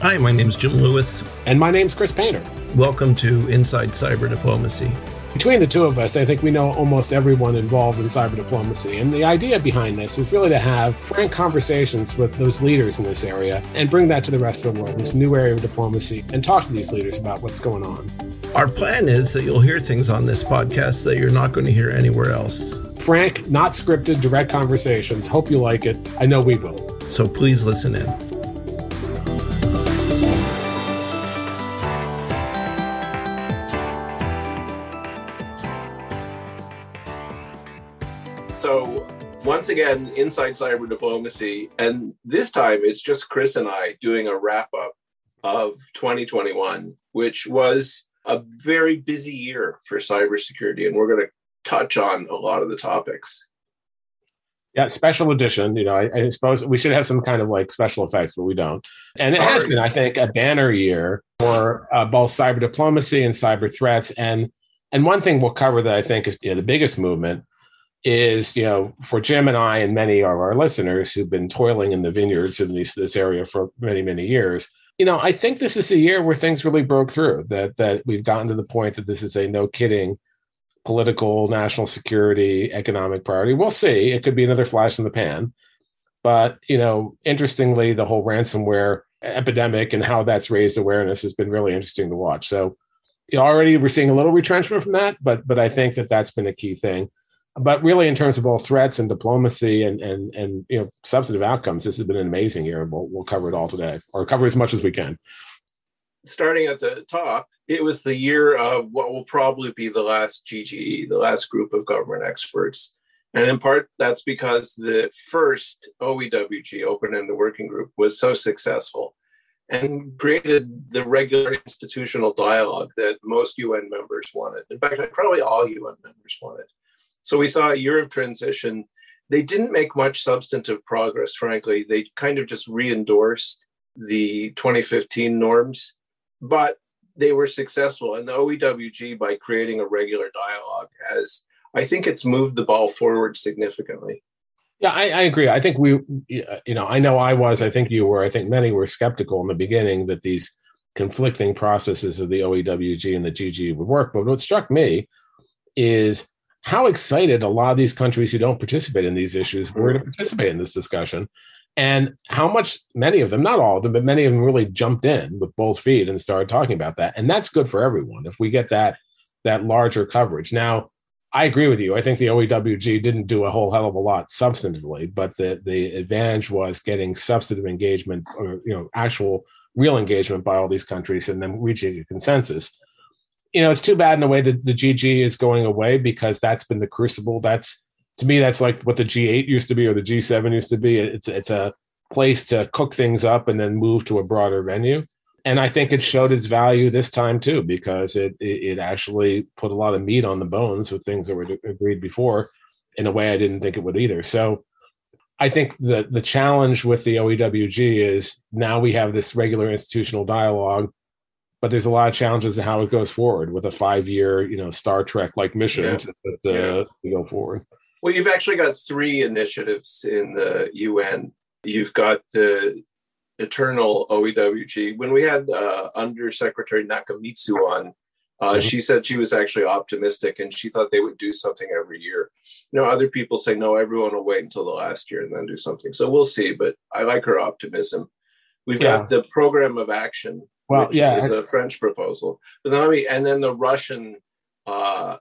Hi, my name is Jim Lewis. And my name's Chris Painter. Welcome to Inside Cyber Diplomacy. Between the two of us, I think we know almost everyone involved in cyber diplomacy. And the idea behind this is really to have frank conversations with those leaders in this area and bring that to the rest of the world, this new area of diplomacy, and talk to these leaders about what's going on. Our plan is that you'll hear things on this podcast that you're not going to hear anywhere else. Frank, not scripted, direct conversations. Hope you like it. I know we will. So please listen in. So once again, inside cyber diplomacy, and this time it's just Chris and I doing a wrap up of 2021, which was a very busy year for cybersecurity, and we're going to touch on a lot of the topics. Yeah, special edition. You know, I, I, suppose we should have some kind of like special effects, but we don't. And it has been, I think, a banner year for uh, both cyber diplomacy and cyber threats. And and one thing we'll cover that I think is you know, the biggest movement is you know for Jim and I and many of our listeners who've been toiling in the vineyards in this this area for many many years. You know, I think this is the year where things really broke through. That that we've gotten to the point that this is a no kidding political, national security, economic priority. We'll see. It could be another flash in the pan. But you know, interestingly, the whole ransomware epidemic and how that's raised awareness has been really interesting to watch. So already we're seeing a little retrenchment from that, but but I think that that's been a key thing but really in terms of both threats and diplomacy and and and you know substantive outcomes this has been an amazing year we'll, we'll cover it all today or cover as much as we can starting at the top it was the year of what will probably be the last gge the last group of government experts and in part that's because the first oewg open-ended working group was so successful and created the regular institutional dialogue that most un members wanted in fact probably all un members wanted so we saw a year of transition. They didn't make much substantive progress, frankly. They kind of just re endorsed the 2015 norms, but they were successful. And the OEWG, by creating a regular dialogue, has, I think it's moved the ball forward significantly. Yeah, I, I, agree. I think we, you know, I know I was, I think you were, I think many were skeptical in the beginning that these conflicting processes of the OEWG and the GG would work. But what struck me is how excited a lot of these countries who don't participate in these issues were to participate in this discussion and how much many of them not all of them but many of them really jumped in with both feet and started talking about that. And that's good for everyone if we get that that larger coverage. Now i agree with you. I think the oewg didn't do a whole hell of a lot substantively but the the advantage was getting substantive engagement or you know actual real engagement by all these countries and then reaching a consensus. You know, it's too bad in a way that the GG is going away because that's been the crucible. That's to me, that's like what the G8 used to be or the G7 used to be. It's it's a place to cook things up and then move to a broader venue. And I think it showed its value this time too because it it, it actually put a lot of meat on the bones of things that were agreed before in a way I didn't think it would either. So I think the the challenge with the OEWG is now we have this regular institutional dialogue but there's a lot of challenges in how it goes forward with a five year, you know, Star Trek like mission yeah. to, to, yeah. to, go forward. Well, you've actually got three initiatives in the UN. You've got the eternal OEWG. When we had uh, Undersecretary Nakamitsu on, uh, mm-hmm. she said she was actually optimistic and she thought they would do something every year. You know, other people say, no, everyone will wait until the last year and then do something. So we'll see, but I like her optimism. We've yeah. got the program of action, well, which yeah, is a French proposal. But then me, and then the Russian. Uh,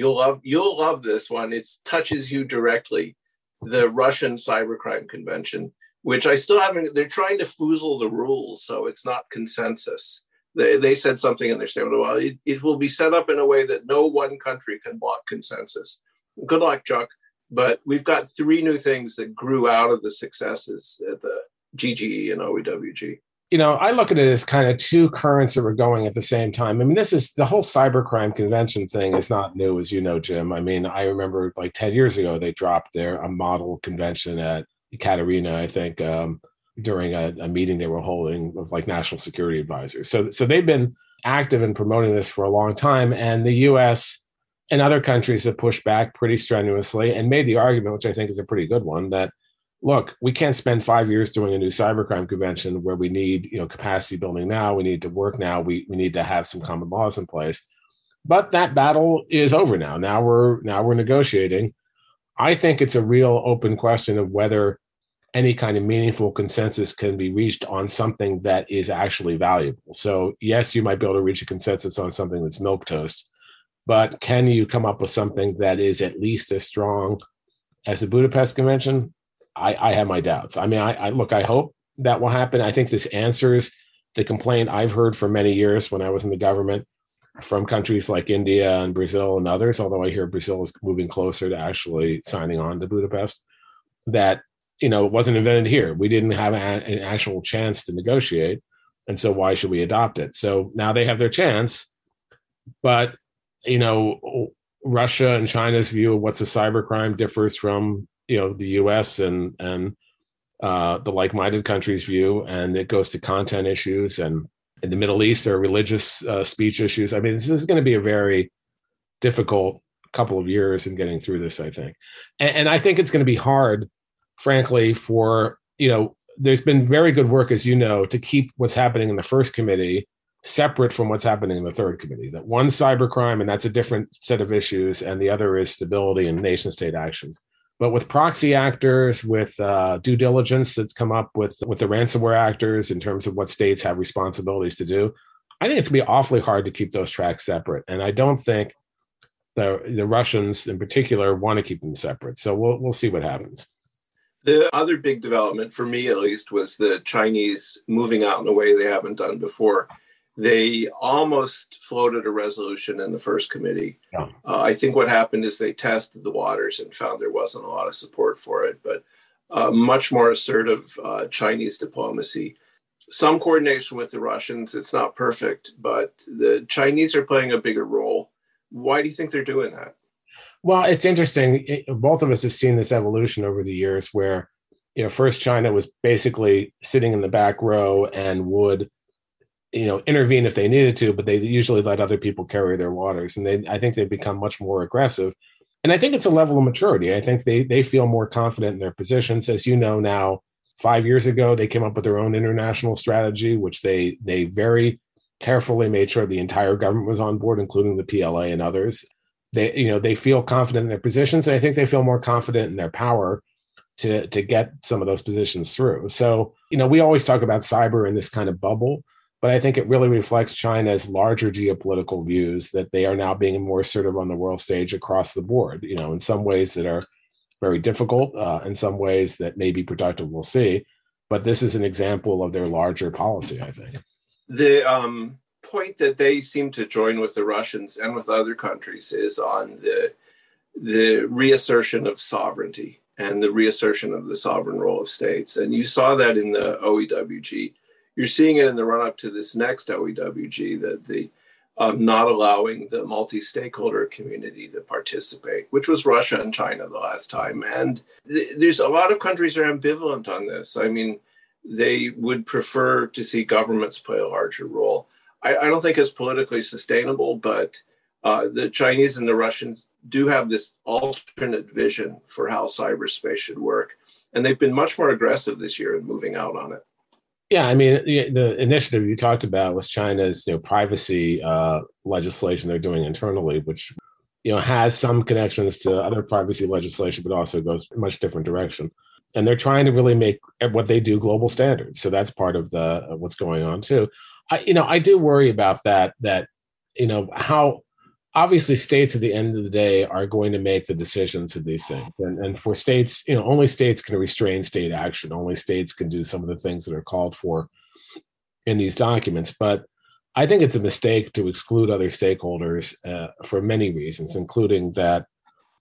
you'll love you'll love this one. It touches you directly. The Russian Cybercrime Convention, which I still haven't. They're trying to foozle the rules, so it's not consensus. They, they said something in their statement. Well, it, it will be set up in a way that no one country can block consensus. Good luck, Chuck. But we've got three new things that grew out of the successes at the GGE and OEWG you know, I look at it as kind of two currents that were going at the same time. I mean, this is the whole cybercrime convention thing is not new, as you know, Jim. I mean, I remember like 10 years ago, they dropped their a model convention at Ekaterina, I think, um, during a, a, meeting they were holding of like national security advisors. So, so they've been active in promoting this for a long time. And the US and other countries have pushed back pretty strenuously and made the argument, which I think is a pretty good one, that look, we can't spend five years doing a new cybercrime convention where we need, you know, capacity building now. We need to work now. We we need to have some common laws in place. But that battle is over now. Now we're now we're negotiating. I think it's a real open question of whether any kind of meaningful consensus can be reached on something that is actually valuable. So, yes, you might be able to reach a consensus on something that's milk toast, but can you come up with something that is at least as strong as the Budapest Convention? I, I have my doubts. I mean, I, I look, I hope that will happen. I think this answers the complaint I've heard for many years when I was in the government from countries like India and Brazil and others, although I hear Brazil is moving closer to actually signing on to Budapest, that you know it wasn't invented here. We didn't have an actual chance to negotiate, and so why should we adopt it? So now they have their chance, but you know Russia and China's view of what's a cybercrime differs from you know the U.S. and and uh, the like-minded countries' view, and it goes to content issues. And in the Middle East, there are religious uh, speech issues. I mean, this is going to be a very difficult couple of years in getting through this. I think, and, and I think it's going to be hard, frankly, for you know. There's been very good work, as you know, to keep what's happening in the first committee separate from what's happening in the third committee. That one cybercrime, and that's a different set of issues, and the other is stability and nation state actions. But with proxy actors, with uh, due diligence that's come up with with the ransomware actors in terms of what states have responsibilities to do, I think it's gonna be awfully hard to keep those tracks separate. And I don't think the the Russians in particular want to keep them separate. So we'll we'll see what happens. The other big development for me, at least, was the Chinese moving out in a way they haven't done before they almost floated a resolution in the first committee. Yeah. Uh, I think what happened is they tested the waters and found there wasn't a lot of support for it, but uh, much more assertive uh, Chinese diplomacy. Some coordination with the Russians. It's not perfect, but the Chinese are playing a bigger role. Why do you think they're doing that? Well, it's interesting. It, both of us have seen this evolution over the years where, you know, first China was basically sitting in the back row and would you know intervene if they needed to but they usually let other people carry their waters and they i think they've become much more aggressive. And i think it's a level of maturity. I think they they feel more confident in their positions. As you know now five years ago they came up with their own international strategy which they they very carefully made sure the entire government was on board including the pla and others. They you know they feel confident in their positions and i think they feel more confident in their power to to get some of those positions through. So you know we always talk about cyber in this kind of bubble but I think it really reflects China's larger geopolitical views that they are now being more assertive on the world stage across the board. You know, in some ways that are very difficult, uh, in some ways that may be productive. We'll see. But this is an example of their larger policy, I think. The um, point that they seem to join with the Russians and with other countries is on the the reassertion of sovereignty and the reassertion of the sovereign role of states. And you saw that in the OEWG you're seeing it in the run up to this next OEWG that the um, not allowing the multi stakeholder community to participate, which was Russia and China the last time. And th- there's a lot of countries are ambivalent on this. I mean, they would prefer to see governments play a larger role. I, I don't think it's politically sustainable, but uh, the Chinese and the Russians do have this alternate vision for how cyberspace should work. And they've been much more aggressive this year in moving out on it. Yeah, I mean, the initiative you talked about was China's you know, privacy uh, legislation they're doing internally, which you know has some connections to other privacy legislation, but also goes a much different direction. And they're trying to really make what they do global standards. So that's part of the what's going on too. I, you know, I do worry about that. That you know how obviously states at the end of the day are going to make the decisions of these things. And, and for states you know only states can restrain state action. Only states can do some of the things that are called for in these documents. But i think it's a mistake to exclude other stakeholders uh, for many reasons including that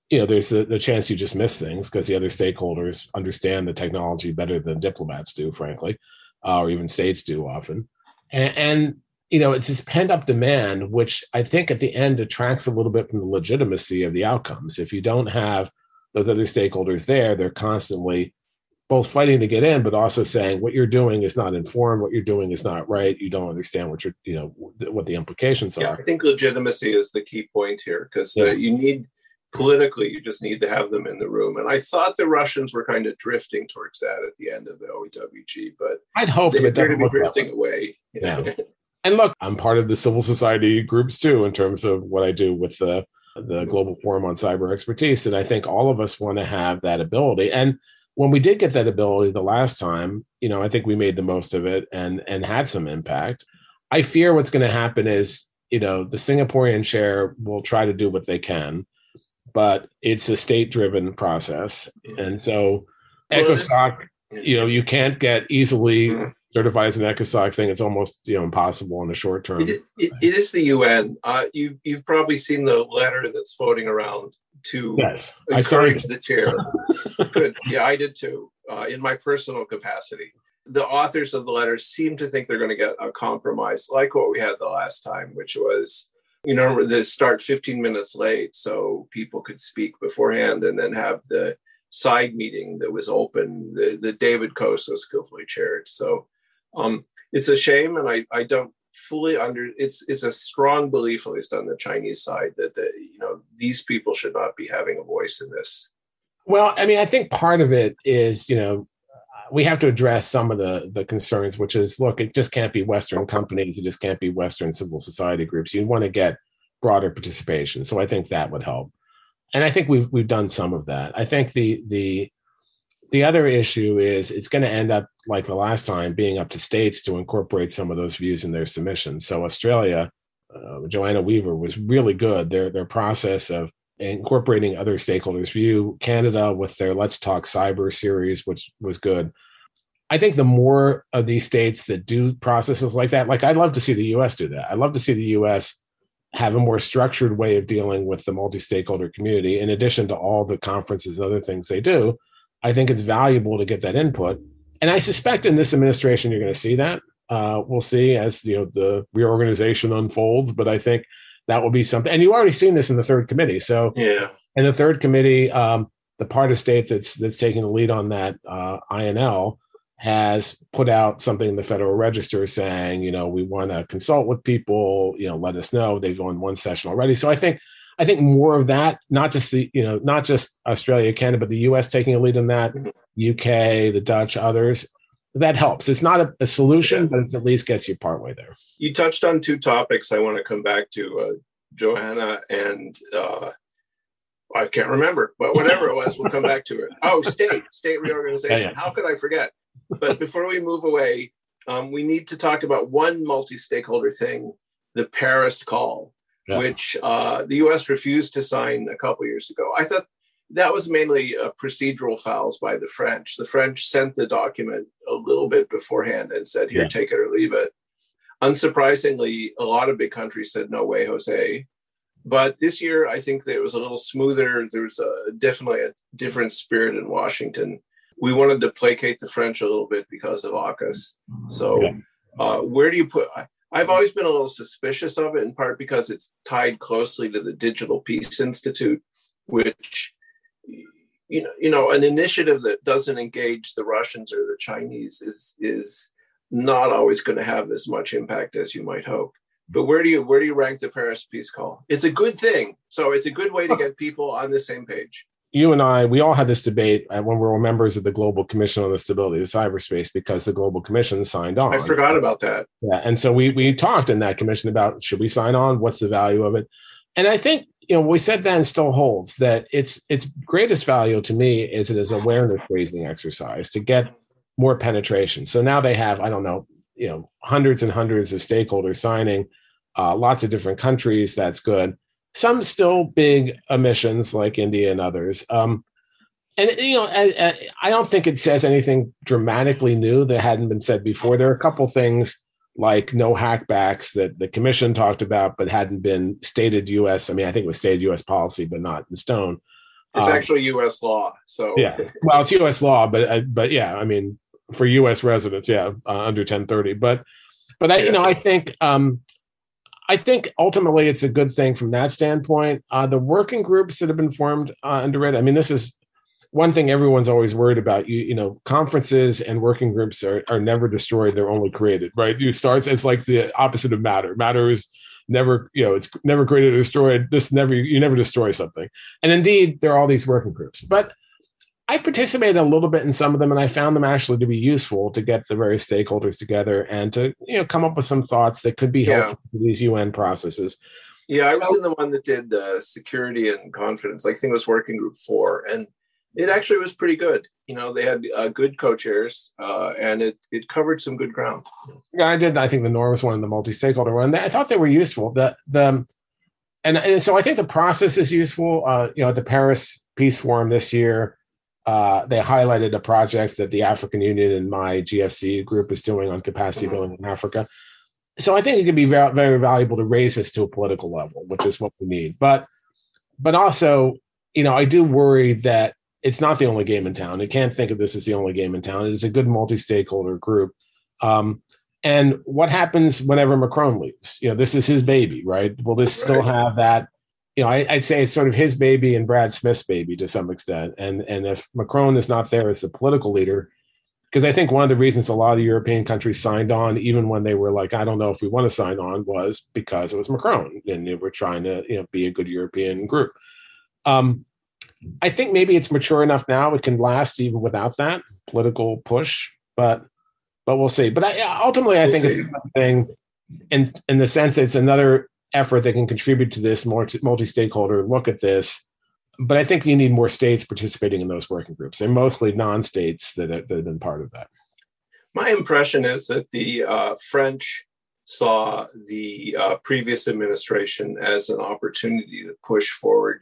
you know there's the, the chance you just miss things because the other stakeholders understand the technology better than diplomats do frankly uh, or even states do often. And, and you know, it's this pent up demand, which I think at the end detracts a little bit from the legitimacy of the outcomes. If you don't have those other stakeholders there, they're constantly both fighting to get in, but also saying what you're doing is not informed, what you're doing is not right. You don't understand what you're, you know, what the implications yeah, are. I think legitimacy is the key point here because yeah. you need politically, you just need to have them in the room. And I thought the Russians were kind of drifting towards that at the end of the OEWG, but I'd hope they appear to be drifting away. Yeah. And look, I'm part of the civil society groups too, in terms of what I do with the the Global Forum on Cyber Expertise. And I think all of us want to have that ability. And when we did get that ability the last time, you know, I think we made the most of it and and had some impact. I fear what's going to happen is, you know, the Singaporean chair will try to do what they can, but it's a state-driven process, and so Well, ECOSOC, you know, you can't get easily Mhm. Certified as an ECOSOC thing. It's almost you know impossible in the short term. It, it, it is the UN. Uh, you, you've probably seen the letter that's floating around to Yes, encourage the chair. Good. Yeah, I did too, uh, in my personal capacity. The authors of the letter seem to think they're going to get a compromise, like what we had the last time, which was, you know, the start 15 minutes late so people could speak beforehand and then have the side meeting that was open, the, the David Koh so skillfully chaired. So um, it's a shame, and I, I don't fully under it's it's a strong belief at least on the chinese side that the you know these people should not be having a voice in this Well, I mean, I think part of it is, you know, we have to address some of the the concerns, which is, look, it just can't be Western companies, it just can't be Western civil society groups. You want to get broader participation, so I think that would help, and I think we've we've done some of that. I think the the the other issue is it's going to end up like the last time being up to states to incorporate some of those views in their submissions. So Australia, uh, Johanna Weaver was really good. Their their process of incorporating other stakeholders' view. Canada with their Let's Talk Cyber series, which was good. I think the more of these states that do processes like that, like I'd love to see the US do that. I'd love to see the US have a more structured way of dealing with the multi stakeholder community, in addition to all the conferences and other things they do. I think it's valuable to get that input. And I suspect in this administration, you're going to see that. Uh, we'll see as you know the reorganization unfolds, but I think that will be something. And you've already seen this in the third committee. So yeah and the third committee, um, the part of state that's that's taking the lead on that uh, INL has put out something in the Federal Register saying, you know, we want to consult with people. You know, let us know. They've gone one session already. So I think I think more of that, not just the you know, not just Australia, Canada, but the U.S. taking a lead in that, UK, the Dutch, others. That helps. It's not a, a solution, Yeah. but it at least gets you partway there. you touched on two topics i want to come back to uh, johanna and uh, i can't remember but whatever it was we'll come back to it oh state state reorganization how could i forget but before we move away um, we need to talk about one multi-stakeholder thing the paris call Yeah. which uh, the us refused to sign a couple years ago i thought that was mainly uh, procedural fouls by the french the french sent the document a little bit beforehand and said here Yeah. take it or leave it unsurprisingly, a lot of big countries said no way, Jose. But this year, I think that it was a little smoother. There was a definitely a different spirit in Washington. We wanted to placate the French a little bit because of AUKUS. So, Yeah. uh, where do you put? I've always been a little suspicious of it, in part because it's tied closely to the Digital Peace Institute, which you know, you know, an initiative that doesn't engage the Russians or the Chinese is is not always going to have as much impact as you might hope. But where do you where do you rank the Paris Peace Call? It's a good thing. So it's a good way to get people on the same page. You and I, we all had this debate uh, when we were members of the Global Commission on the Stability of Cyberspace because the Global Commission signed on. I forgot about that. Yeah, and so we we talked in that commission about should we sign on? What's the value of it? And I think you know we said then still holds that its its greatest value to me is it is awareness raising exercise to get more penetration. So now they have I don't know you know hundreds and hundreds of stakeholders signing, uh, lots of different countries. That's good. Some still big emissions like India and others. Um, and you know, I, I- don't think it says anything dramatically new that hadn't been said before. There are a couple things like no hackbacks that the commission talked about, but hadn't been stated U.S. I mean, I think it was stated U.S. policy, but not in stone. It's Um, actually U.S. law. So yeah, well, it's U.S. law, but uh, but yeah, I mean, for U.S. residents, yeah, uh, under 1030. But but I, you know, I think um, I think ultimately it's a good thing from that standpoint. Uh, the working groups that have been formed uh, under it. I mean, this is one thing everyone's always worried about. You you know, conferences and working groups are are never destroyed; they're only created. Right? You start. It's like the opposite of matter. Matter is never, you know, it's never created or destroyed. This never, you never destroy something. And indeed, there are all these working groups. But I participated a little bit in some of them, and I found them actually to be useful to get the various stakeholders together and to you know come up with some thoughts that could be helpful yeah. to these UN processes. Yeah, I so, was in the one that did uh, security and confidence. Like, I think it was working group four, and it actually was pretty good. You know, they had uh, good co-chairs, uh, and it it covered some good ground. Yeah, I did. I think the norms one and the multi-stakeholder one. I thought they were useful. The the and, and so I think the process is useful. Uh, you know, the Paris Peace Forum this year, uh, they highlighted a project that the African Union and my GFC group is doing on capacity mm-hmm. building in Africa. So I think it could be very, very valuable to raise this to a political level, which is what we need. But but also, you know, I do worry that it's not the only game in town. You can't think of this as the only game in town. It is a good multi-stakeholder group. Um, and what happens whenever Macron leaves? You know, this is his baby, right? Will this right. still have that you know, I, would say it's sort of his baby and Brad Smith's baby to some extent. And and if Macron is not there as the political leader, because I think one of the reasons a lot of European countries signed on, even when they were like, I don't know if we want to sign on, was because it was Macron and they were trying to you know be a good European group. Um, I think maybe it's mature enough now; it can last even without that political push. But but we'll see. But I, ultimately, I we'll think see. it's a thing in in the sense it's another effort that can contribute to this multi-stakeholder look at this but i think you need more states participating in those working groups. They're mostly non-states that, that have been part of that. My impression is that the uh, french saw the uh, previous administration as an opportunity to push forward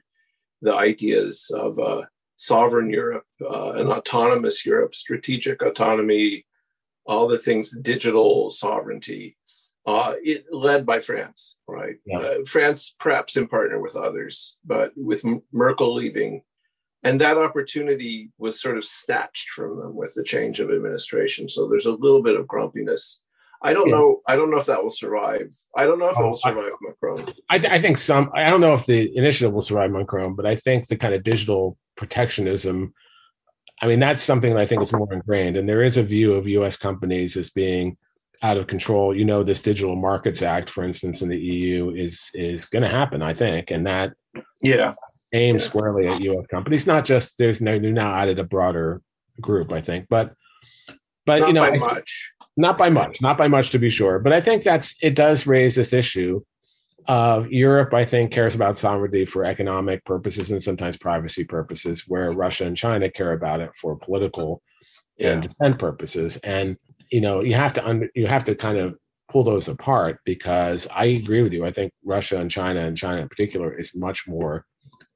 the ideas of a sovereign europe uh, an autonomous europe strategic autonomy all the things digital sovereignty uh, it, led by France, right? Yeah. Uh, France perhaps in partner with others, but with Merkel leaving, and that opportunity was sort of snatched from them with the change of administration. So there's a little bit of grumpiness. I don't yeah. know. I don't know if that will survive. I don't know if oh, it will survive I, Macron. I, th- I think some. I don't know if the initiative will survive Macron, but I think the kind of digital protectionism. I mean, that's something that I think is more ingrained, and there is a view of U.S. companies as being out of control. You know, this Digital Markets Act, for instance, in the EU is is going to happen, I think, and that yeah aims yeah. squarely at U.S. companies. Not just there's no they're now added a broader group, I think, but but not you know, by much, not by much, not by much to be sure. But I think that's it does raise this issue of Europe. I think cares about sovereignty for economic purposes and sometimes privacy purposes, where Russia and China care about it for political yeah. and defense purposes. And you know you have to under, you have to kind of pull those apart because I agree with you. I think Russia and China and China in particular is much more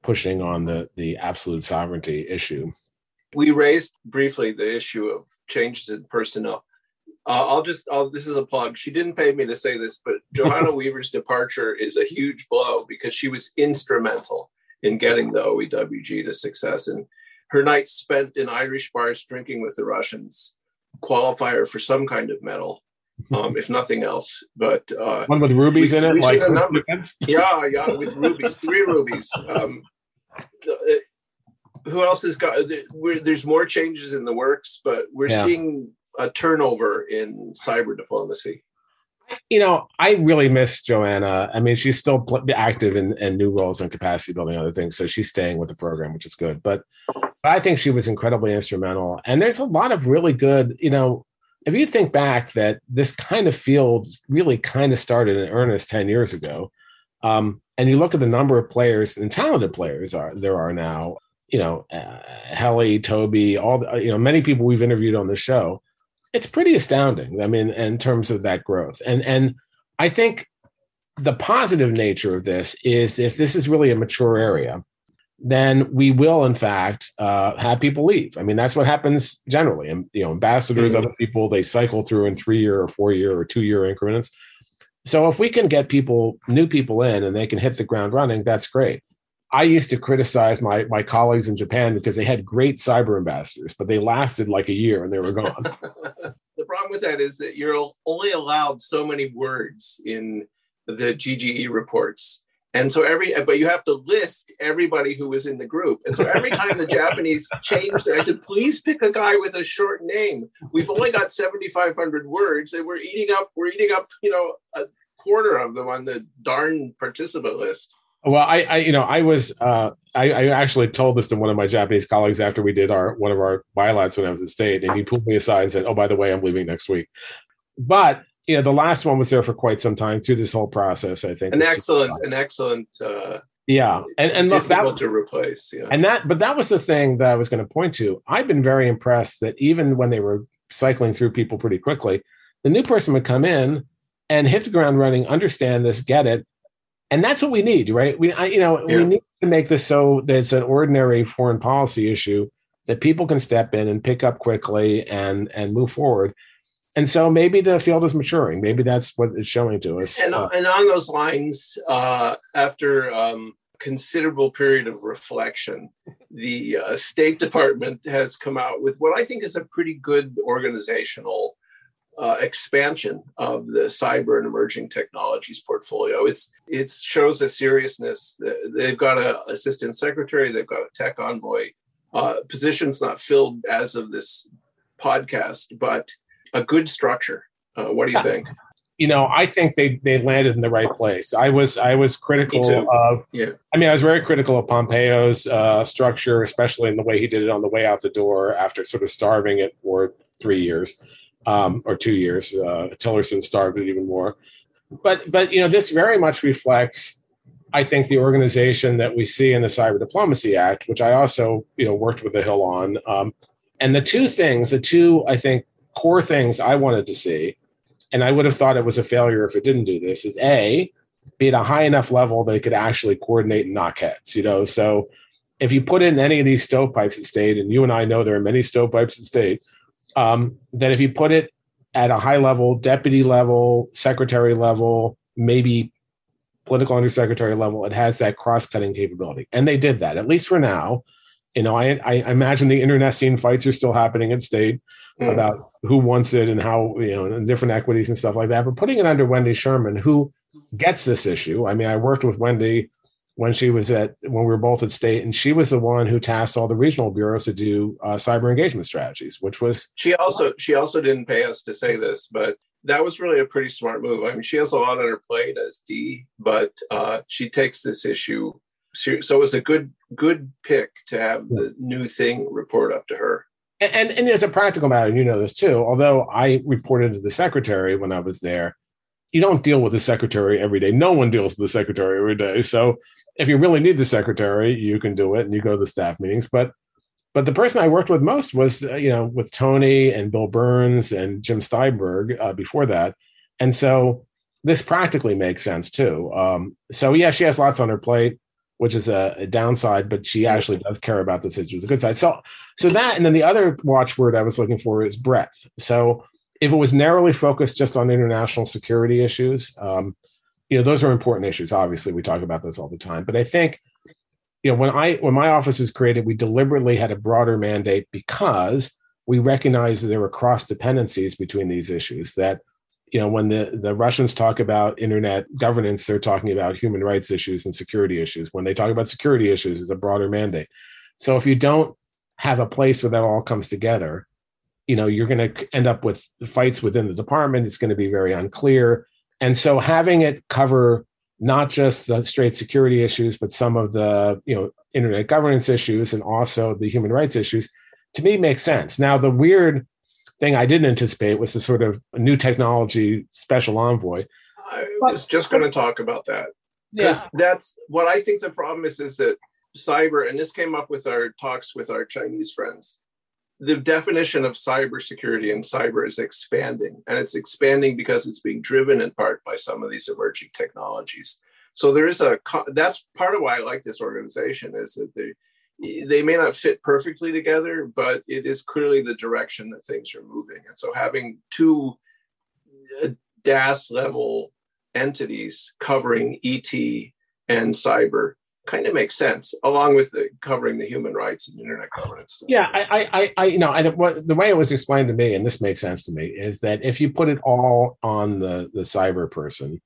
pushing on the the absolute sovereignty issue. We raised briefly the issue of changes in personnel. Uh, I'll just, I'll, this is a plug. She didn't pay me to say this, but Johanna Weaver's departure is a huge blow because she was instrumental in getting the OEWG to success. And her nights spent in Irish bars drinking with the Russians qualifier for some kind of medal, um, if nothing else. But uh, one with rubies in it, like yeah, yeah, with rubies, three rubies. Um, uh, who else has got? there's more changes in the works, but we're yeah. seeing a turnover in cyber diplomacy. You know, I really miss Johanna. I mean, she's still active in, in new roles and capacity building, other things. So she's staying with the program, which is good. But I think she was incredibly instrumental. And there's a lot of really good, you know, if you think back that this kind of field really kind of started in earnest 10 years ago, um, and you look at the number of players and talented players are there are now, you know, uh, Heli, Toby, all the, you know, many people we've interviewed on the show. It's pretty astounding. I mean, in terms of that growth, and and I think the positive nature of this is if this is really a mature area, then we will in fact uh, have people leave. I mean, that's what happens generally. And you know, ambassadors, mm-hmm. other people, they cycle through in three year or four year or two year increments. So if we can get people, new people in, and they can hit the ground running, that's great. I used to criticize my my colleagues in Japan because they had great cyber ambassadors, but they lasted like a year and they were gone. the problem with that is that you're only allowed so many words in the GGE reports and so every, but you have to list everybody who was in the group. And so every time the Japanese changed it, I said, please pick a guy with a short name. We've only got 7,500 words and we're eating up, we're eating up, you know, a quarter of them on the darn participant list. Well, I, I you know, I was, uh, I, I, actually told this to one of my Japanese colleagues after we did our one of our bilats when I was at state, and he pulled me aside and said, "Oh, by the way, I'm leaving next week." But you know, the last one was there for quite some time through this whole process. I think an excellent, an excellent. Uh, yeah, and and look, that to replace. Yeah, and that, but that was the thing that I was going to point to. I've been very impressed that even when they were cycling through people pretty quickly, the new person would come in and hit the ground running, understand this, get it, and that's what we need, right? We, I, you know, yeah. we need to make this so that it's an ordinary foreign policy issue that people can step in and pick up quickly and and move forward. And so maybe the field is maturing. Maybe that's what it's showing to us. And, uh, and on those lines, uh, after um, considerable period of reflection, the uh, State Department has come out with what I think is a pretty good organizational uh, expansion of the cyber and emerging technologies portfolio. It's it shows a seriousness. They've got an assistant secretary. They've got a tech envoy. Uh, positions not filled as of this podcast, but a good structure. Uh, what do you think? You know, I think they they landed in the right place. I was I was critical of. Yeah. I mean, I was very critical of Pompeo's uh, structure, especially in the way he did it on the way out the door after sort of starving it for three years um, or two years. Uh, Tillerson starved it even more. But but you know this very much reflects, I think, the organization that we see in the Cyber Diplomacy Act, which I also you know worked with the Hill on. Um, and the two things, the two I think core things I wanted to see, and I would have thought it was a failure if it didn't do this, is a be at a high enough level they could actually coordinate and knock heads. You know, so if you put in any of these stovepipes at state, and you and I know there are many stovepipes at state, um, that if you put it at a high level, deputy level, secretary level, maybe political undersecretary level, it has that cross-cutting capability. And they did that, at least for now. You know, I, I imagine the internecine fights are still happening at state mm. about who wants it and how, you know, and different equities and stuff like that. But putting it under Wendy Sherman, who gets this issue. I mean, I worked with Wendy when she was at when we were both at state and she was the one who tasked all the regional bureaus to do uh, cyber engagement strategies which was she also she also didn't pay us to say this but that was really a pretty smart move i mean she has a lot on her plate as d but uh, she takes this issue so it was a good good pick to have the new thing report up to her and, and, as a practical matter you know this too although i reported to the secretary when i was there you don't deal with the secretary every day no one deals with the secretary every day so if you really need the secretary, you can do it and you go to the staff meetings. But but the person I worked with most was uh, you know with Tony and Bill Burns and Jim Steinberg uh, before that, and so this practically makes sense too. Um, so yeah, she has lots on her plate, which is a, a, downside, but she actually does care about this issue. The good side. So so that and then the other watchword I was looking for is breadth. So if it was narrowly focused just on international security issues, um, you know those are important issues obviously we talk about this all the time but i think you know when i when my office was created we deliberately had a broader mandate because we recognized that there were cross dependencies between these issues that you know when the the russians talk about internet governance they're talking about human rights issues and security issues. When they talk about security issues it's a broader mandate. So if you don't have a place where that all comes together you know you're going to end up with fights within the department. It's going to be very unclear. And so having it cover not just the straight security issues, but some of the you know internet governance issues and also the human rights issues, to me makes sense. Now the weird thing I didn't anticipate was the sort of new technology special envoy. I was just going to talk about that because yeah. that's what I think the problem is. Is that cyber, and this came up with our talks with our Chinese friends the definition of cybersecurity and cyber is expanding, and it's expanding because it's being driven in part by some of these emerging technologies. So there is a that's part of why I like this organization is that they they may not fit perfectly together, but it is clearly the direction that things are moving. And so having two uh, DAS level entities covering ET and cyber kind of makes sense along with the, covering the human rights and internet governance yeah i i i you know I, the way it was explained to me and this makes sense to me is that if you put it all on the the cyber person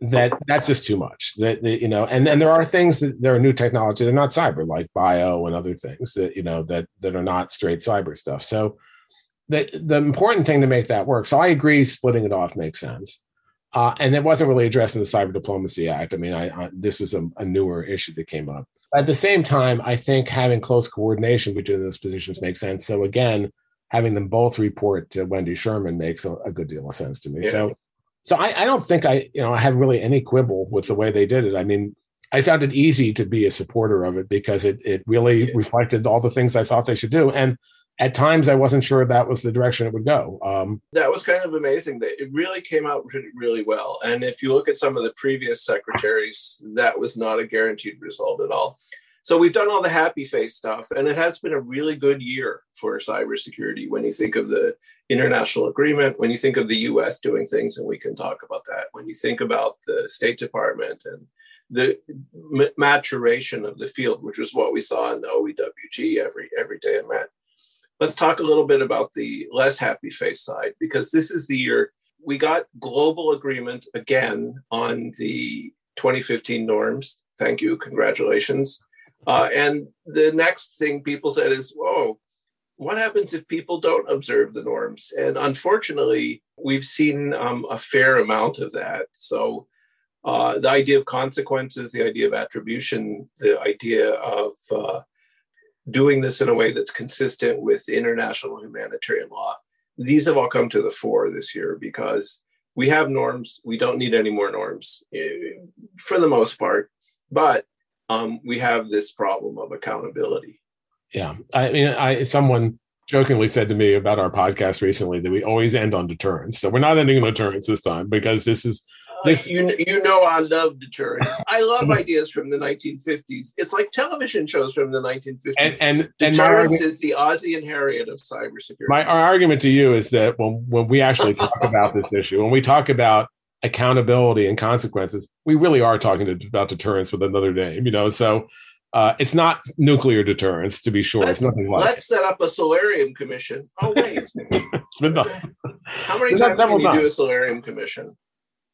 that that's just too much that, that you know and and there are things that there are new technology they're not cyber like bio and other things that you know that that are not straight cyber stuff so the the important thing to make that work so i agree splitting it off makes sense Uh, and it wasn't really addressed in the Cyber Diplomacy Act. I mean, I, I, this was a, a, newer issue that came up. At the same time, I think having close coordination between those positions makes sense. So again, having them both report to Wendy Sherman makes a, a good deal of sense to me. Yeah. So, so I, I, don't think I, you know, I have really any quibble with the way they did it. I mean, I found it easy to be a supporter of it because it it really yeah. reflected all the things I thought they should do. And at times I wasn't sure that was the direction it would go. Um, that was kind of amazing. That it really came out really well. And if you look at some of the previous secretaries, that was not a guaranteed result at all. So we've done all the happy face stuff, and it has been a really good year for cybersecurity. When you think of the international agreement, when you think of the U.S. doing things, and we can talk about that. When you think about the State Department and the maturation of the field, which was what we saw in the OEWG every every day it met let's talk a little bit about the less happy face side because this is the year we got global agreement again on the 2015 norms. Thank you, congratulations. Uh, and the next thing people said is, "Whoa, what happens if people don't observe the norms?" And unfortunately, we've seen um, a fair amount of that. So. Uh, the idea of consequences, the idea of attribution, the idea of uh, doing this in a way that's consistent with international humanitarian law. These have all come to the fore this year because we have norms. We don't need any more norms eh, for the most part, but um, we have this problem of accountability. Yeah, I mean, I someone jokingly said to me about our podcast recently that we always end on deterrence. So we're not ending on deterrence this time because this is this you you know I love deterrence. I love ideas from the 1950s. It's like television shows from the 1950s. And, and deterrence and is the Ozzie and Harriet of cybersecurity. My our argument to you is that when when we actually talk about this issue, when we talk about accountability and consequences, we really are talking to, about deterrence with another name. You know, so. Uh, it's not nuclear deterrence, to be sure. Let's, it's nothing like. Let's set up a solarium commission. Oh wait, it's been done. How many times can you do a solarium commission?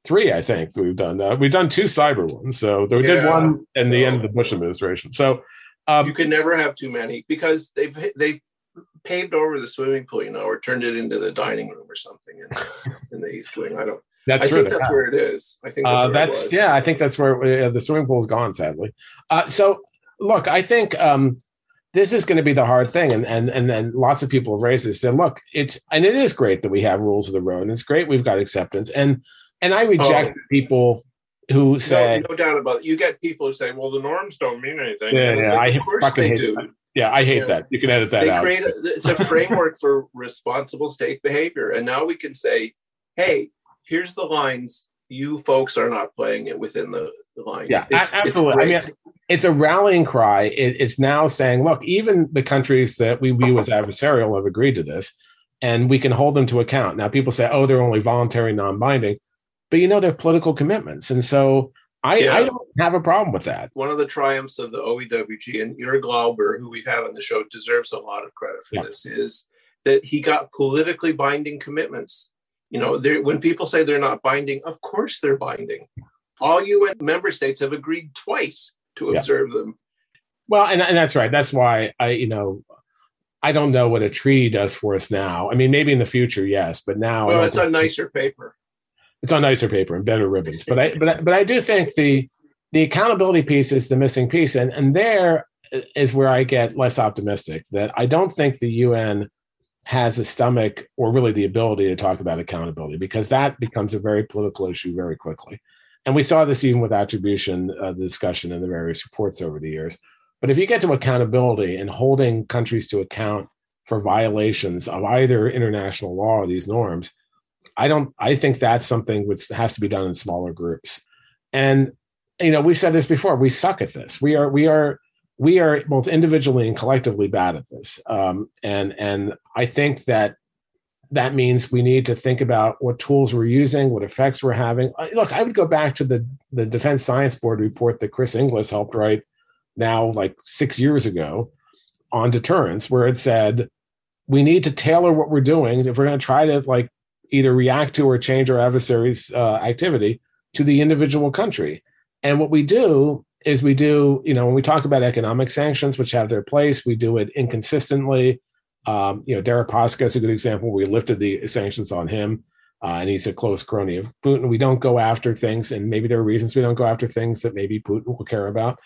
three, I think we've done. Uh, we've done two cyber ones. So we yeah, did one in so, the end of the Bush administration. So um, you can never have too many because they've they paved over the swimming pool, you know, or turned it into the dining room or something in, in the East Wing. I don't. That's I think that's where it is. I think that's, uh, that's yeah. I think that's where uh, the swimming pool's gone. Sadly, uh, so look, I think um, this is going to be the hard thing, and and and then lots of people have raised this. And said, look, it's and it is great that we have rules of the road, and it's great we've got acceptance, and and I reject oh. people who say no, no, doubt about it. You get people who say, "Well, the norms don't mean anything." Yeah, yeah. Like, I of course they do. That. Yeah, I hate that. You can edit that they out. Create a, it's a framework for responsible state behavior, and now we can say, "Hey, here's the lines. You folks are not playing it within the, the lines." Yeah, it's, absolutely. It's I mean, it's a rallying cry. It, it's now saying, "Look, even the countries that we view as adversarial have agreed to this." And we can hold them to account. Now, people say, "Oh, they're only voluntary, non-binding." but you know they're political commitments, and so I, yeah. I, don't have a problem with that. One of the triumphs of the OEWG and Jürg Lauber, who we've had on the show, deserves a lot of credit for yeah. this. Is that he got politically binding commitments. You know, when people say they're not binding, of course they're binding. All UN member states have agreed twice to observe yeah. them. Well, and, and that's right. That's why I, you know, I don't know what a treaty does for us now. I mean, maybe in the future, yes, but now well, it's a nicer paper it's on nicer paper and better ribbons. But I but I, but I do think the the accountability piece is the missing piece, and and there is where I get less optimistic. That I don't think the UN has the stomach or really the ability to talk about accountability because that becomes a very political issue very quickly. And we saw this even with attribution, uh, the discussion in the various reports over the years. But if you get to accountability and holding countries to account for violations of either international law or these norms, I don't. I think that's something which has to be done in smaller groups. And you know, we've said this before. We suck at this. We are. We are. We are both individually and collectively bad at this. Um, and and I think that that means we need to think about what tools we're using, what effects we're having. Look, I would go back to the the Defense Science Board report that Chris Inglis helped write now like six years ago on deterrence, where it said we need to tailor what we're doing if we're going to try to like either react to or change our adversary's uh, activity to the individual country. And what we do is we do, you know, when we talk about economic sanctions, which have their place, we do it inconsistently. Um, you know, Deripaska is a good example. We lifted the sanctions on him. uh, and he's a close crony of Putin. We don't go after things, and maybe there are reasons we don't go after things that maybe Putin will care about.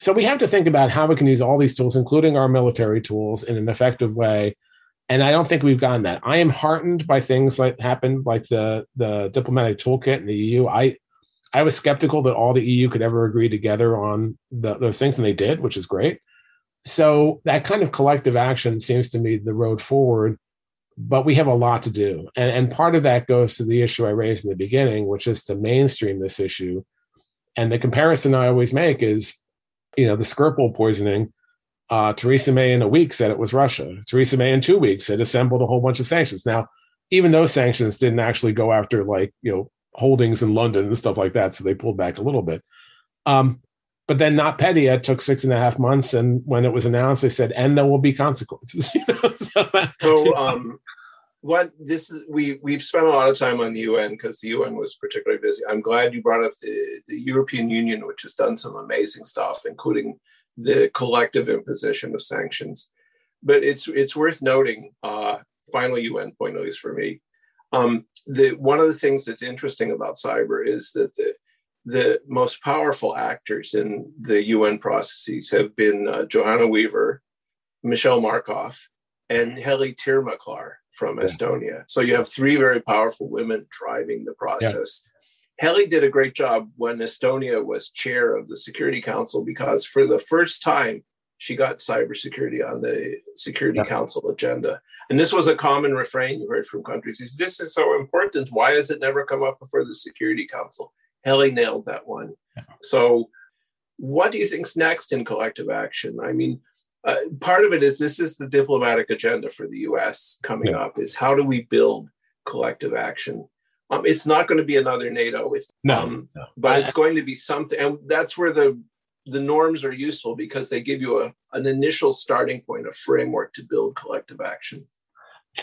So we have to think about how we can use all these tools, including our military tools, in an effective way. And I don't think we've gotten that. I am heartened by things that happened, like the the diplomatic toolkit in the EU. I I was skeptical that all the EU could ever agree together on the, those things, and they did, which is great. So that kind of collective action seems to me the road forward. But we have a lot to do, and, and part of that goes to the issue I raised in the beginning, which is to mainstream this issue. And the comparison I always make is you know, the Skripal poisoning, uh, Theresa May in a week said it was Russia. Theresa May in two weeks had assembled a whole bunch of sanctions. Now, even those sanctions didn't actually go after like, you know, holdings in London and stuff like that. So they pulled back a little bit. Um, but then NotPetya took six and a half months. And when it was announced, they said, and there will be consequences. you know? so, so um, what this is, we we've spent a lot of time on the UN because the UN was particularly busy. I'm glad you brought up the, the European Union, which has done some amazing stuff, including the collective imposition of sanctions. But it's it's worth noting, uh, final UN point, at least for me, um, the one of the things that's interesting about cyber is that the the most powerful actors in the UN processes have been uh, Johanna Weaver, Michele Markoff, and Heli Tiirmaa-Klaar from yeah. Estonia. So you have three very powerful women driving the process. Yeah. Heli did a great job when Estonia was chair of the Security Council because for the first time she got cybersecurity on the Security yeah. Council agenda. And this was a common refrain you heard from countries. Is this is so important? Why has it never come up before the Security Council? Heli nailed that one. So what do you think's next in collective action? I mean, uh, part of it is this is the diplomatic agenda for the U.S. coming yeah. up is how do we build collective action? Um, it's not going to be another NATO, it's, no, um, no. but it's going to be something, and that's where the the norms are useful because they give you a, an initial starting point, a framework to build collective action.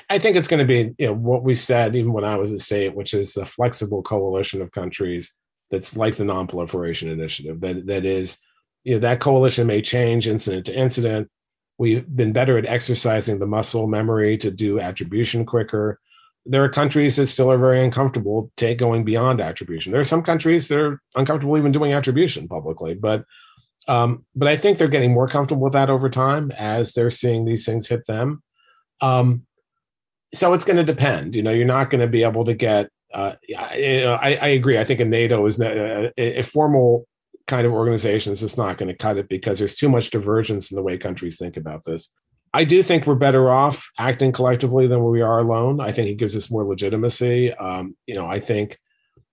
I think it's going to be you know, what we said even when I was a state, which is the flexible coalition of countries that's like the non-proliferation initiative that that is you know, that coalition may change incident to incident. We've been better at exercising the muscle memory to do attribution quicker. There are countries that still are very uncomfortable take going beyond attribution. There are some countries that are uncomfortable even doing attribution publicly, but um, but I think they're getting more comfortable with that over time as they're seeing these things hit them. Um, so it's going to depend. You know, you're not going to be able to get. Uh, I, I, agree. I think a NATO is a, a formal kind of organizations, it's just not going to cut it because there's too much divergence in the way countries think about this. I do think we're better off acting collectively than we are alone. I think it gives us more legitimacy. Um, you know, I think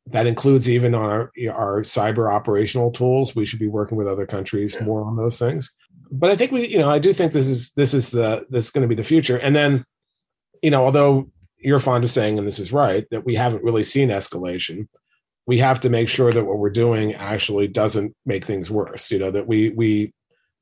that includes even our our cyber operational tools. We should be working with other countries yeah. more on those things. But I think we, you know, I do think this is this is the this is going to be the future. And then, you know, although you're fond of saying, and this is right, that we haven't really seen escalation we have to make sure that what we're doing actually doesn't make things worse. You know, that we we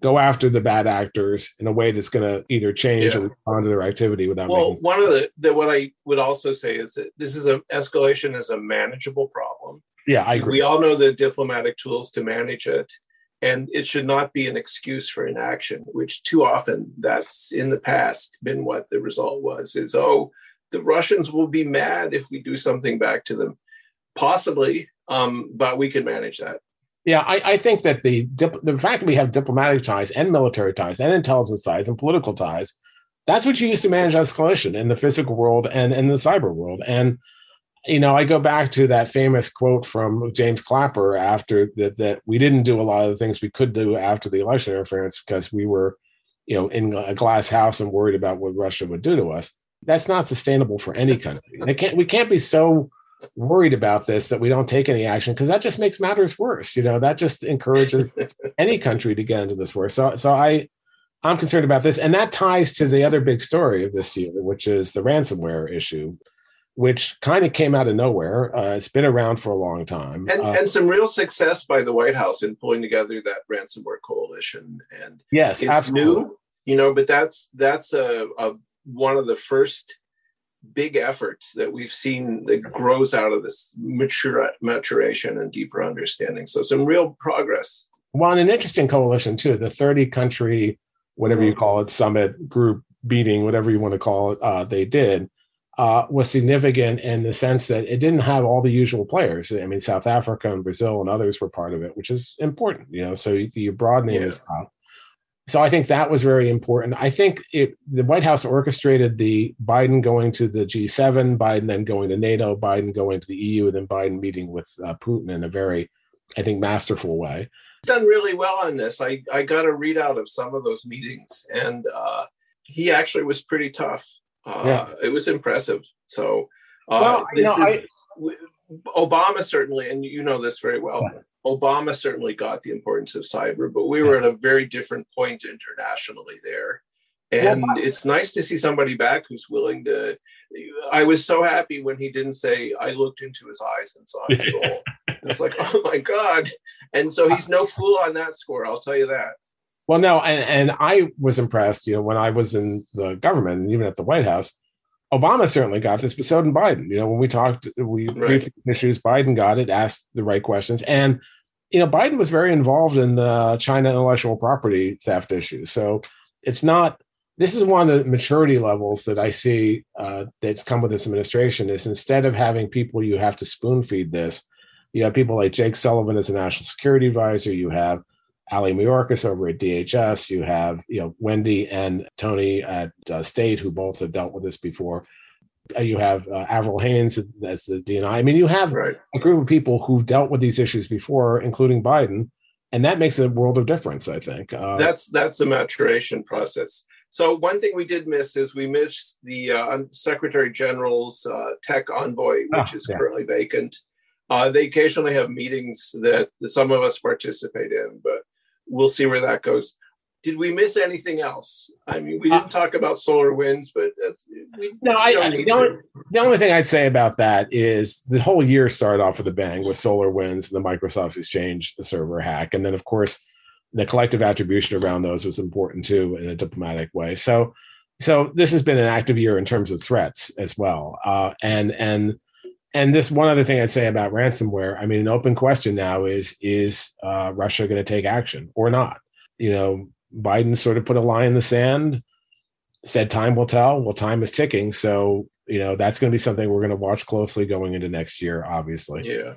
go after the bad actors in a way that's going to either change yeah. or respond to their activity without. Well, making- one of the, the what I would also say is that this is a escalation is a manageable problem. Yeah, I agree. We all know the diplomatic tools to manage it, and it should not be an excuse for inaction, which too often that's in the past been what the result was. Is oh, the Russians will be mad if we do something back to them Possibly, um, but we can manage that. Yeah, I, I think that the dip, the fact that we have diplomatic ties and military ties and intelligence ties and political ties, that's what you use to manage escalation in the physical world and in the cyber world. And you know, I go back to that famous quote from James Clapper after that that we didn't do a lot of the things we could do after the election interference because we were, you know, in a glass house and worried about what Russia would do to us. That's not sustainable for any country. It can't we can't be so worried about this that we don't take any action because that just makes matters worse. You know, that just encourages any country to get into this war. So, so I, I'm concerned about this, and that ties to the other big story of this year, which is the ransomware issue, which kind of came out of nowhere. Uh, it's been around for a long time, and, uh, and some real success by the White House in pulling together that ransomware coalition. And yes, it's absolutely. new, you know, but that's that's a, a one of the first big efforts that we've seen that grows out of this mature, maturation and deeper understanding. So some real progress. Well, and an interesting coalition too. The 30 country, whatever you mm-hmm. call it, summit group meeting, whatever you want to call it, uh, they did. uh, was significant in the sense that it didn't have all the usual players. I mean, South Africa and Brazil and others were part of it, which is important, you know. So you, you broadening yeah. this out. So I think that was very important. I think it, the White House orchestrated the Biden going to the G7, Biden then going to NATO, Biden going to the EU, and then Biden meeting with uh, Putin in a very, I think, masterful way. Done really well on this. I I got a readout of some of those meetings, and uh, he actually was pretty tough. Uh, yeah. It was impressive. So, uh, well, this know, is I, Obama certainly, and you know this very well. Obama certainly got the importance of cyber, but we were at a very different point internationally there. And well, it's nice to see somebody back who's willing to. I was so happy when he didn't say, I looked into his eyes and saw his soul. it's like, oh my God. And so he's no fool on that score, I'll tell you that. Well, no, and, and I was impressed, you know, when I was in the government and even at the White House, Obama certainly got this, but so did Biden. You know, when we talked, we right. briefed issues, Biden got it, asked the right questions. And, you know, Biden was very involved in the China intellectual property theft issue. So it's not, this is one of the maturity levels that I see uh, that's come with this administration is instead of having people you have to spoon feed this, you have people like Jake Sullivan as a national security advisor, you have Ali Mayorkas over at DHS. You have you know Wendy and Tony at uh, State, who both have dealt with this before. Uh, you have uh, Avril Haines as the DNI. I mean, you have right. a group of people who've dealt with these issues before, including Biden, and that makes a world of difference. I think uh, that's that's a maturation process. So one thing we did miss is we missed the uh, Secretary General's uh, tech envoy, which oh, is yeah. currently vacant. Uh, they occasionally have meetings that some of us participate in, but we'll see where that goes. Did we miss anything else? I mean, we didn't talk about SolarWinds, but that's we no. I, the, only, the only thing I'd say about that is the whole year started off with a bang with SolarWinds, and the Microsoft Exchange, the server hack, and then of course the collective attribution around those was important too in a diplomatic way. So, so this has been an active year in terms of threats as well, uh, and and and this one other thing I'd say about ransomware. I mean, an open question now is is uh, Russia going to take action or not? You know, Biden sort of put a line in the sand, said time will tell. Well, time is ticking, so you know that's going to be something we're going to watch closely going into next year. Obviously, yeah.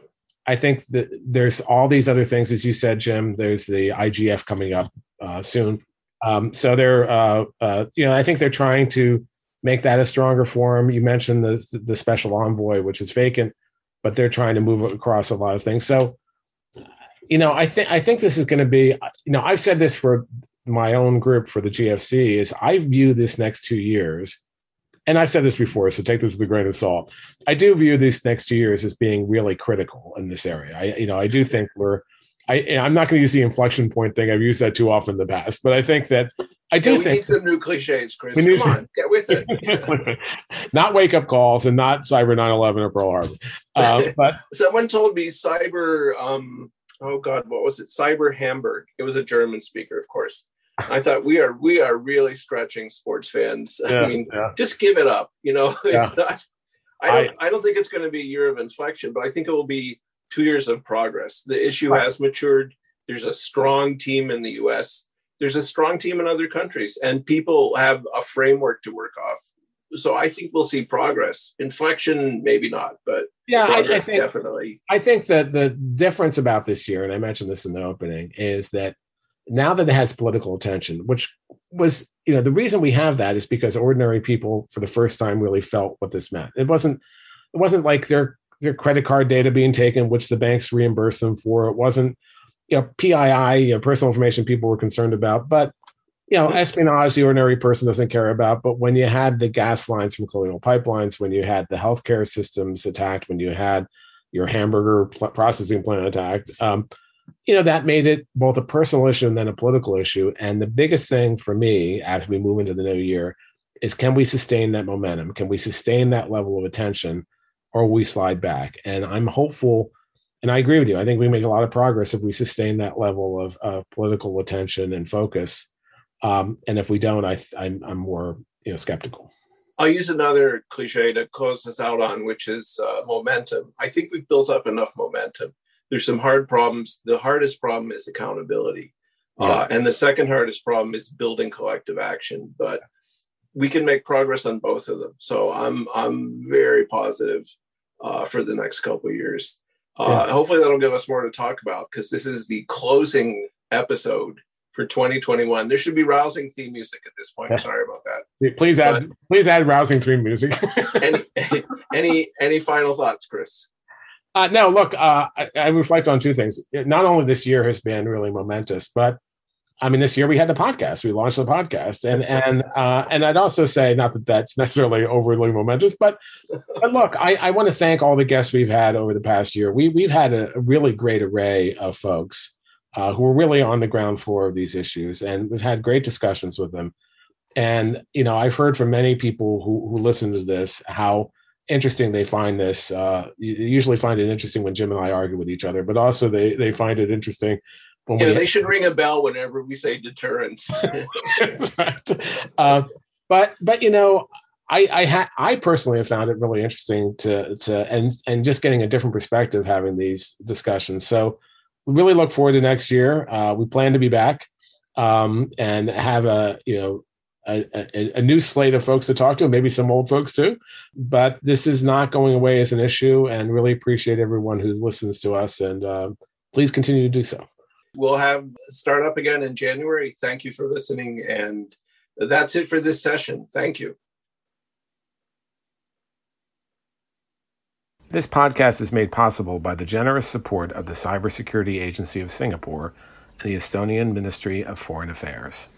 I think that there's all these other things, as you said, Jim. There's the IGF coming up uh, soon, um, so they're, uh, uh, you know, I think they're trying to make that a stronger form. You mentioned the the special envoy, which is vacant, but they're trying to move across a lot of things. So, you know, I think I think this is going to be. You know, I've said this for my own group for the GFC is I view this next two years, and I've said this before, so take this with a grain of salt. I do view these next two years as being really critical in this area. I, you know, I do think we're. I, I'm not going to use the inflection point thing. I've used that too often in the past, but I think that I do yeah, we think need some new cliches, Chris. Come on, get with it. not wake up calls and not cyber 9/11 or Pearl Harbor. Uh, but someone told me cyber. Um, oh God, what was it? Cyber Hamburg. It was a German speaker, of course. I thought we are we are really stretching sports fans. Yeah, I mean, yeah. just give it up. You know, it's not. I don't. I, I don't think it's going to be a year of inflection, but I think it will be two years of progress. The issue has matured. There's a strong team in the U.S there's a strong team in other countries and people have a framework to work off. So i think we'll see progress. Inflection maybe not but yeah I, I, think definitely. I think that the difference about this year and i mentioned this in the opening is that now that it has political attention which was you know the reason we have that is because ordinary people for the first time really felt what this meant. It wasn't it wasn't like their their credit card data being taken which the banks reimbursed them for it wasn't you know, PII, you know, personal information people were concerned about, but you know, espionage the ordinary person doesn't care about. But when you had the gas lines from Colonial Pipelines, when you had the healthcare systems attacked, when you had your hamburger processing plant attacked, um, you know, that made it both a personal issue and then a political issue. And the biggest thing for me as we move into the new year is can we sustain that momentum? Can we sustain that level of attention or we slide back? And I'm hopeful and I agree with you. I think we make a lot of progress if we sustain that level of uh, political attention and focus. Um, and if we don't, I, I'm, I'm more you know skeptical. I'll use another cliche to close this out on, which is uh, momentum. I think we've built up enough momentum. There's some hard problems. The hardest problem is accountability, yeah. uh, and the second hardest problem is building collective action. But we can make progress on both of them. So I'm I'm very positive uh, for the next couple years. Uh, yeah. Hopefully, that'll give us more to talk about because this is the closing episode for 2021. There should be rousing theme music at this point. Yeah. Sorry about that. Please add, but, please add rousing theme music. any, any, any final thoughts, Chris? Uh, no, look, uh, I, I, reflect on two things. Not only this year has been really momentous, but I mean, this year we had the podcast. We launched the podcast, and and uh, and I'd also say not that that's necessarily overly momentous, but but look, I, I want to thank all the guests we've had over the past year. We we've had a, a really great array of folks uh, who are really on the ground floor of these issues, and we've had great discussions with them. And you know, I've heard from many people who who listen to this how interesting they find this. Uh, you usually find it interesting when Jim and I argue with each other, but also they they find it interesting when yeah, they should ring a bell whenever we say deterrence. right. uh, but but you know, I I, ha- I personally have found it really interesting to to and and just getting a different perspective having these discussions. So we really look forward to next year. Uh, we plan to be back um, and have a you know a, a, a, new slate of folks to talk to, maybe some old folks too. But this is not going away as an issue, and really appreciate everyone who listens to us. And uh, please continue to do so. We'll have start up again in January. Thank you for listening. And that's it for this session. Thank you. This podcast is made possible by the generous support of the Cybersecurity Agency of Singapore and the Estonian Ministry of Foreign Affairs.